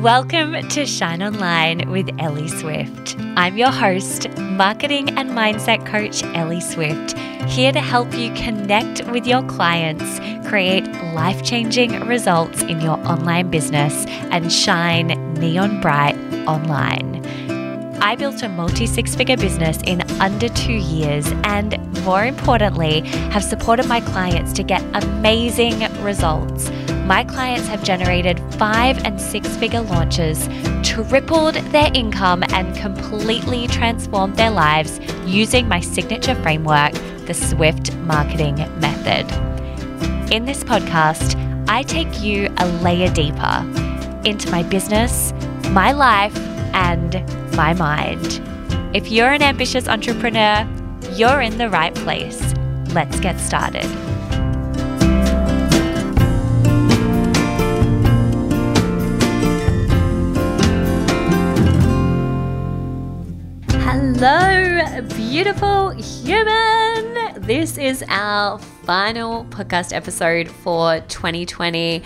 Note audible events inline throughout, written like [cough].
Welcome to Shine Online with Ellie Swift. I'm your host, marketing and mindset coach Ellie Swift, here to help you connect with your clients, create life changing results in your online business, and shine neon bright online. I built a multi six figure business in under two years, and more importantly, have supported my clients to get amazing results. My clients have generated five and six figure launches, tripled their income, and completely transformed their lives using my signature framework, the Swift Marketing Method. In this podcast, I take you a layer deeper into my business, my life, and my mind. If you're an ambitious entrepreneur, you're in the right place. Let's get started. Beautiful human. This is our final podcast episode for 2020.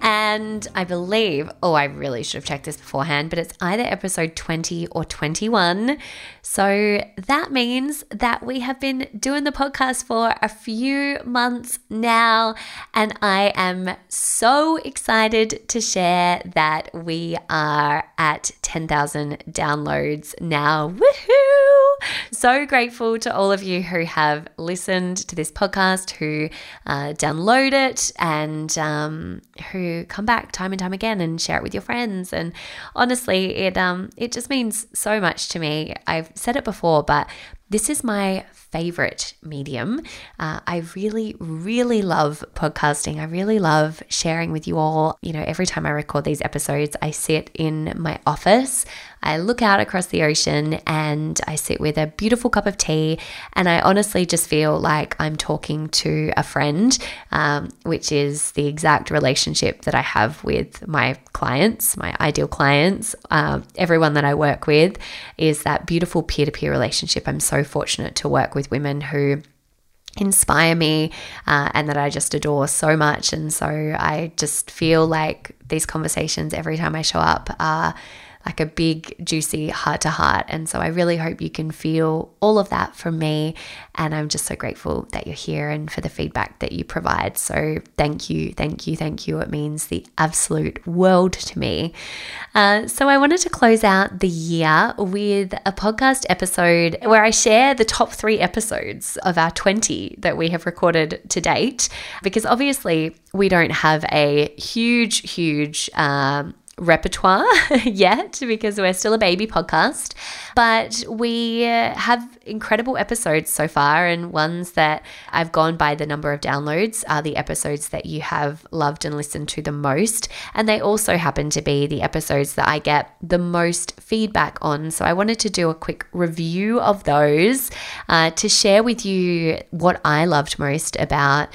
And I believe, oh, I really should have checked this beforehand, but it's either episode 20 or 21. So that means that we have been doing the podcast for a few months now. And I am so excited to share that we are at 10,000 downloads now. Woohoo! [laughs] So grateful to all of you who have listened to this podcast, who uh, download it, and um, who come back time and time again and share it with your friends. And honestly, it um, it just means so much to me. I've said it before, but this is my favorite medium. Uh, I really, really love podcasting. I really love sharing with you all. You know, every time I record these episodes, I sit in my office, I look out across the ocean, and I sit with a beautiful cup of tea. And I honestly just feel like I'm talking to a friend, um, which is the exact relationship that I have with my clients, my ideal clients, uh, everyone that I work with, is that beautiful peer to peer relationship. I'm so fortunate to work with women who inspire me uh, and that I just adore so much. And so I just feel like these conversations every time I show up are like a big, juicy heart to heart. And so I really hope you can feel all of that from me. And I'm just so grateful that you're here and for the feedback that you provide. So thank you, thank you, thank you. It means the absolute world to me. Uh, so I wanted to close out the year with a podcast episode where I share the top three episodes of our 20 that we have recorded to date, because obviously we don't have a huge, huge, um, repertoire [laughs] yet because we're still a baby podcast, but we have incredible episodes so far, and ones that I've gone by the number of downloads are the episodes that you have loved and listened to the most. And they also happen to be the episodes that I get the most feedback on. So I wanted to do a quick review of those uh, to share with you what I loved most about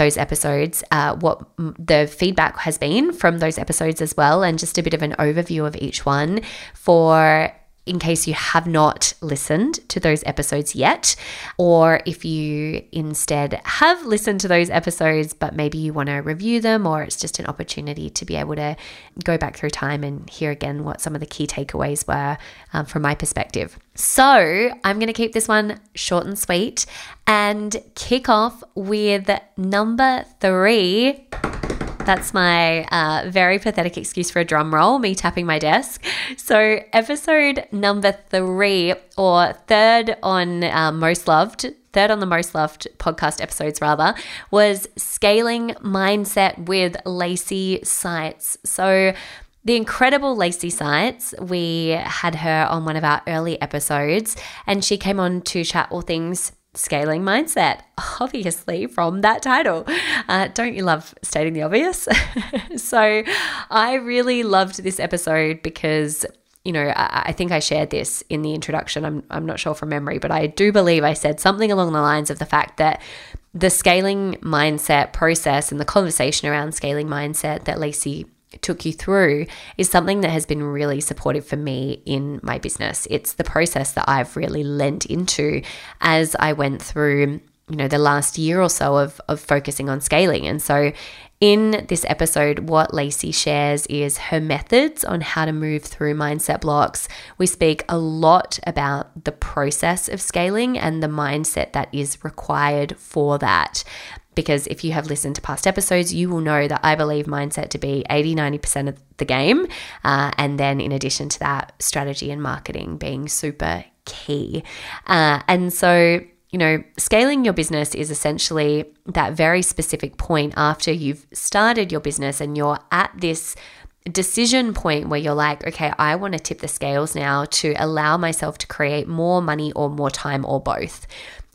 those episodes, uh, what the feedback has been from those episodes as well, and just a bit of an overview of each one for in case you have not listened to those episodes yet, or if you instead have listened to those episodes, but maybe you want to review them, or it's just an opportunity to be able to go back through time and hear again what some of the key takeaways were um, from my perspective. So, I'm going to keep this one short and sweet and kick off with number three that's my uh, very pathetic excuse for a drum roll, me tapping my desk. So, episode number three, or third on uh, most loved, third on the most loved podcast episodes, rather, was scaling mindset with Lacey Sites. So, the incredible Lacey Sites, we had her on one of our early episodes, and she came on to chat all things scaling mindset, obviously, from that title. Uh, don't you love stating the obvious? [laughs] so, I really loved this episode because. You know, I, I think I shared this in the introduction. I'm, I'm not sure from memory, but I do believe I said something along the lines of the fact that the scaling mindset process and the conversation around scaling mindset that Lacey took you through is something that has been really supportive for me in my business. It's the process that I've really lent into as I went through you know, the last year or so of, of focusing on scaling. And so in this episode, what Lacey shares is her methods on how to move through mindset blocks. We speak a lot about the process of scaling and the mindset that is required for that. Because if you have listened to past episodes, you will know that I believe mindset to be 80 90% of the game. Uh, and then, in addition to that, strategy and marketing being super key. Uh, and so, you know, scaling your business is essentially that very specific point after you've started your business and you're at this decision point where you're like, okay, I want to tip the scales now to allow myself to create more money or more time or both.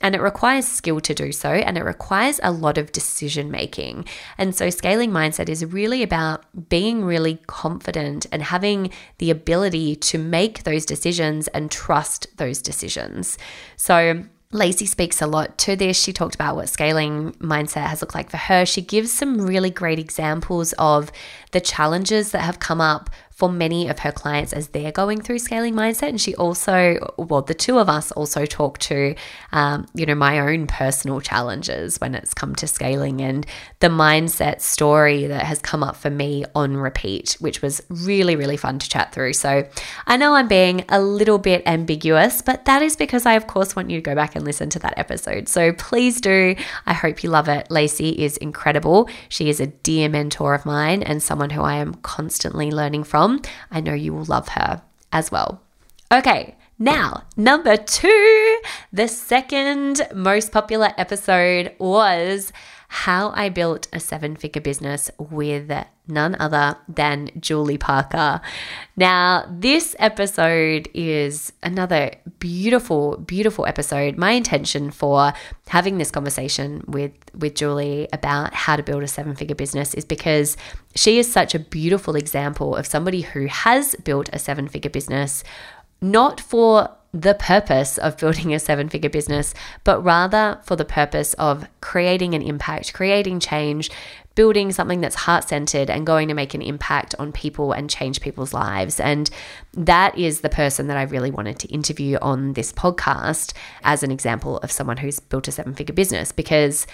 And it requires skill to do so, and it requires a lot of decision making. And so, scaling mindset is really about being really confident and having the ability to make those decisions and trust those decisions. So, Lacey speaks a lot to this. She talked about what scaling mindset has looked like for her. She gives some really great examples of the challenges that have come up for many of her clients as they're going through scaling mindset. And she also, well, the two of us also talk to, um, you know, my own personal challenges when it's come to scaling and the mindset story that has come up for me on repeat, which was really, really fun to chat through. So I know I'm being a little bit ambiguous, but that is because I, of course, want you to go back and listen to that episode. So please do. I hope you love it. Lacey is incredible. She is a dear mentor of mine and someone who I am constantly learning from from. I know you will love her as well. Okay, now, number two, the second most popular episode was how I built a seven figure business with none other than Julie Parker. Now, this episode is another beautiful, beautiful episode. My intention for having this conversation with, with Julie about how to build a seven figure business is because she is such a beautiful example of somebody who has built a seven figure business, not for the purpose of building a seven figure business, but rather for the purpose of creating an impact, creating change, building something that's heart centered and going to make an impact on people and change people's lives. And that is the person that I really wanted to interview on this podcast as an example of someone who's built a seven figure business because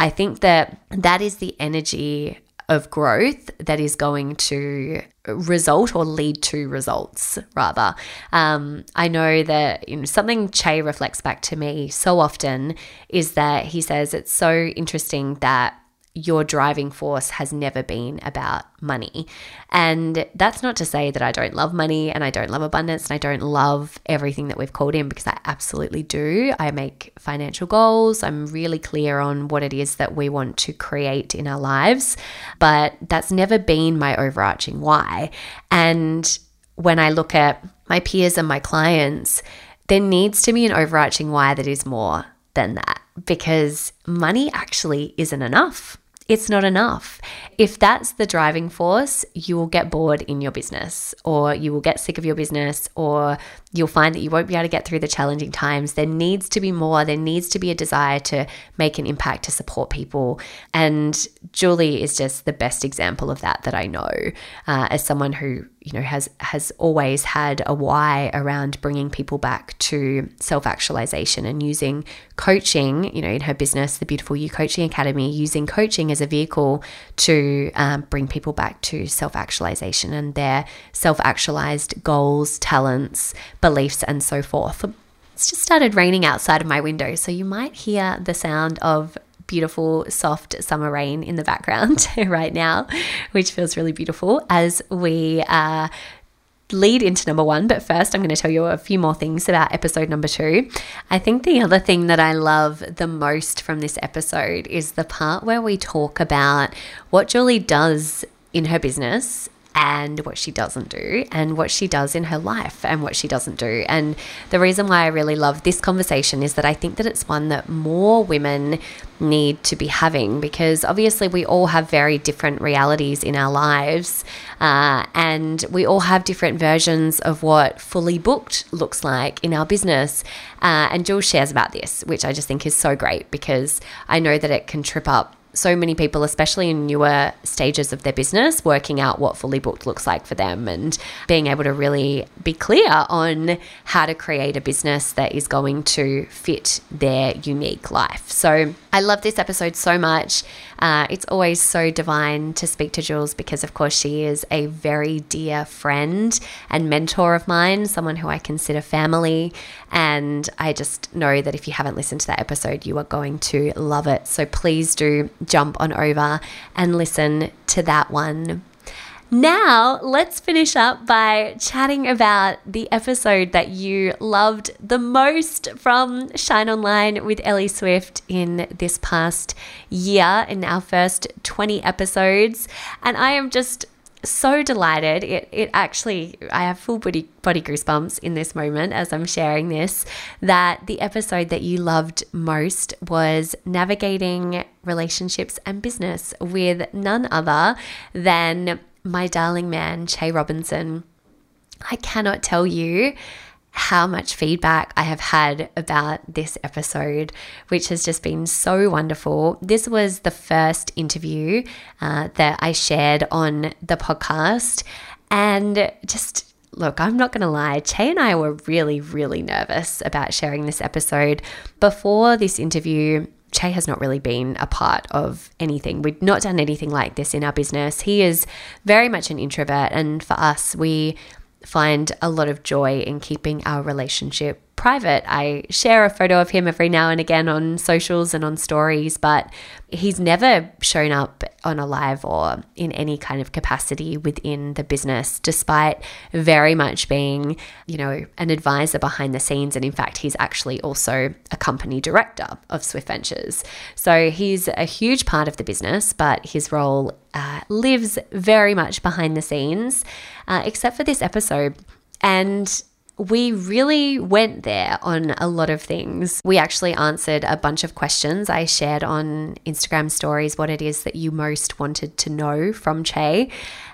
I think that that is the energy of growth that is going to result or lead to results rather um, i know that you know something che reflects back to me so often is that he says it's so interesting that your driving force has never been about money. And that's not to say that I don't love money and I don't love abundance and I don't love everything that we've called in because I absolutely do. I make financial goals. I'm really clear on what it is that we want to create in our lives, but that's never been my overarching why. And when I look at my peers and my clients, there needs to be an overarching why that is more than that because money actually isn't enough it's not enough. If that's the driving force, you will get bored in your business, or you will get sick of your business, or you'll find that you won't be able to get through the challenging times. There needs to be more. There needs to be a desire to make an impact to support people. And Julie is just the best example of that that I know uh, as someone who you know has has always had a why around bringing people back to self-actualization and using coaching you know in her business the beautiful you coaching academy using coaching as a vehicle to um, bring people back to self-actualization and their self-actualized goals talents beliefs and so forth it's just started raining outside of my window so you might hear the sound of beautiful, soft summer rain in the background [laughs] right now, which feels really beautiful as we uh, lead into number one. But first, I'm going to tell you a few more things about episode number two. I think the other thing that I love the most from this episode is the part where we talk about what Julie does in her business and what she doesn't do, and what she does in her life and what she doesn't do. And the reason why I really love this conversation is that I think that it's one that more women need to be having because obviously we all have very different realities in our lives uh, and we all have different versions of what fully booked looks like in our business. Uh, and Jules shares about this, which I just think is so great because I know that it can trip up so many people, especially in newer stages of their business, working out what fully booked looks like for them and being able to really be clear on how to create a business that is going to fit their unique life. So I love this episode so much. Uh, it's always so divine to speak to Jules because, of course, she is a very dear friend and mentor of mine, someone who I consider family. And I just know that if you haven't listened to that episode, you are going to love it. So please do jump on over and listen to that one. Now, let's finish up by chatting about the episode that you loved the most from Shine Online with Ellie Swift in this past year, in our first 20 episodes. And I am just so delighted. It, it actually, I have full body, body goosebumps in this moment as I'm sharing this. That the episode that you loved most was navigating relationships and business with none other than my darling man, Che Robinson. I cannot tell you how much feedback I have had about this episode, which has just been so wonderful. This was the first interview uh, that I shared on the podcast. And just look, I'm not going to lie, Che and I were really, really nervous about sharing this episode. Before this interview, Che has not really been a part of anything. We've not done anything like this in our business. He is very much an introvert. And for us, we find a lot of joy in keeping our relationship private. I share a photo of him every now and again on socials and on stories, but he's never shown up on a live or in any kind of capacity within the business, despite very much being, you know, an advisor behind the scenes. And in fact, he's actually also a company director of Swift Ventures. So he's a huge part of the business, but his role uh, lives very much behind the scenes, uh, except for this episode. And we really went there on a lot of things. We actually answered a bunch of questions. I shared on Instagram stories what it is that you most wanted to know from Che.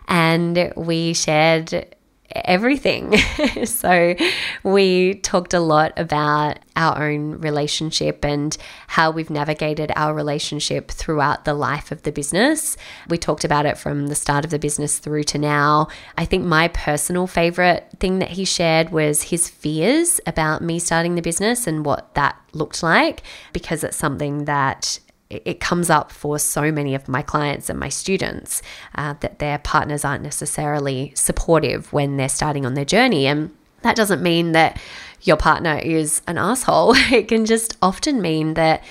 And we shared everything. [laughs] so we talked a lot about our own relationship and how we've navigated our relationship throughout the life of the business. We talked about it from the start of the business through to now. I think my personal favorite thing that he shared was his fears about me starting the business and what that looked like because it's something that it comes up for so many of my clients and my students uh, that their partners aren't necessarily supportive when they're starting on their journey. And that doesn't mean that your partner is an asshole. [laughs] It can just often mean that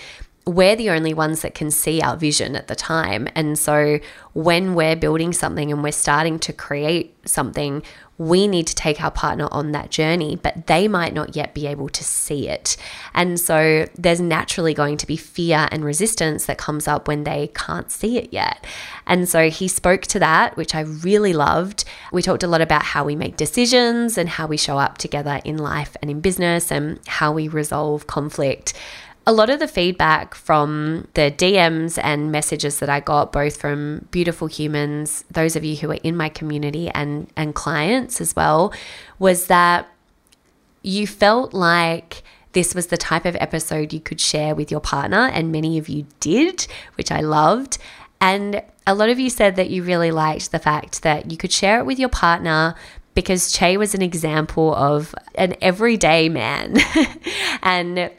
we're the only ones that can see our vision at the time. And so when we're building something and we're starting to create something, we need to take our partner on that journey, but they might not yet be able to see it. And so there's naturally going to be fear and resistance that comes up when they can't see it yet. And so he spoke to that, which I really loved. We talked a lot about how we make decisions and how we show up together in life and in business and how we resolve conflict a lot of the feedback from the DMs and messages that I got, both from beautiful humans, those of you who are in my community, and, and clients as well, was that you felt like this was the type of episode you could share with your partner, and many of you did, which I loved. And a lot of you said that you really liked the fact that you could share it with your partner because Che was an example of an everyday man. [laughs] and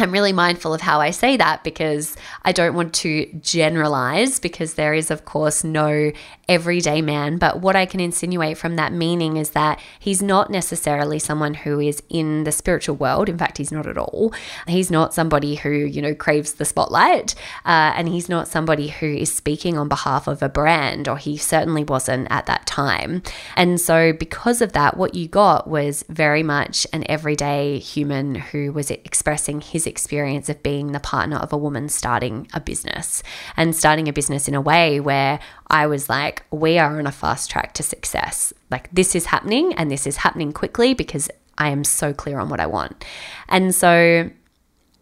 I'm really mindful of how I say that because I don't want to generalize, because there is, of course, no everyday man. But what I can insinuate from that meaning is that he's not necessarily someone who is in the spiritual world. In fact, he's not at all. He's not somebody who, you know, craves the spotlight. Uh, and he's not somebody who is speaking on behalf of a brand, or he certainly wasn't at that time. And so, because of that, what you got was very much an everyday human who was expressing his experience of being the partner of a woman starting a business and starting a business in a way where I was like, we are on a fast track to success. Like, this is happening and this is happening quickly because I am so clear on what I want. And so,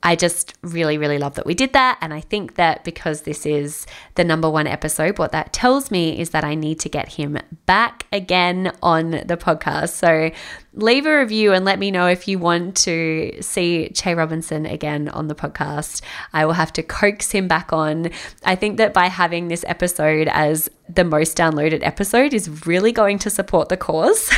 I just really, really love that we did that. And I think that because this is the number one episode, what that tells me is that I need to get him back again on the podcast. So leave a review and let me know if you want to see Che Robinson again on the podcast. I will have to coax him back on. I think that by having this episode as the most downloaded episode is really going to support the cause.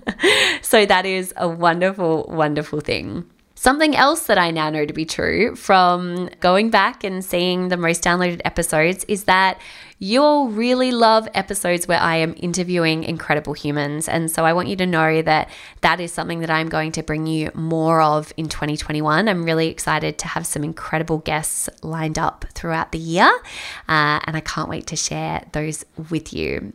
[laughs] so that is a wonderful, wonderful thing. Something else that I now know to be true from going back and seeing the most downloaded episodes is that you'll really love episodes where I am interviewing incredible humans. And so I want you to know that that is something that I'm going to bring you more of in 2021. I'm really excited to have some incredible guests lined up throughout the year. Uh, and I can't wait to share those with you.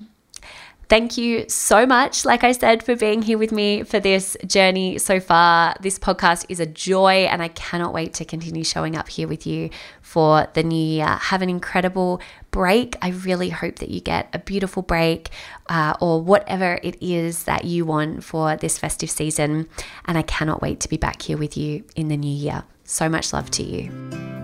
Thank you so much, like I said, for being here with me for this journey so far. This podcast is a joy, and I cannot wait to continue showing up here with you for the new year. Have an incredible break. I really hope that you get a beautiful break uh, or whatever it is that you want for this festive season. And I cannot wait to be back here with you in the new year. So much love to you.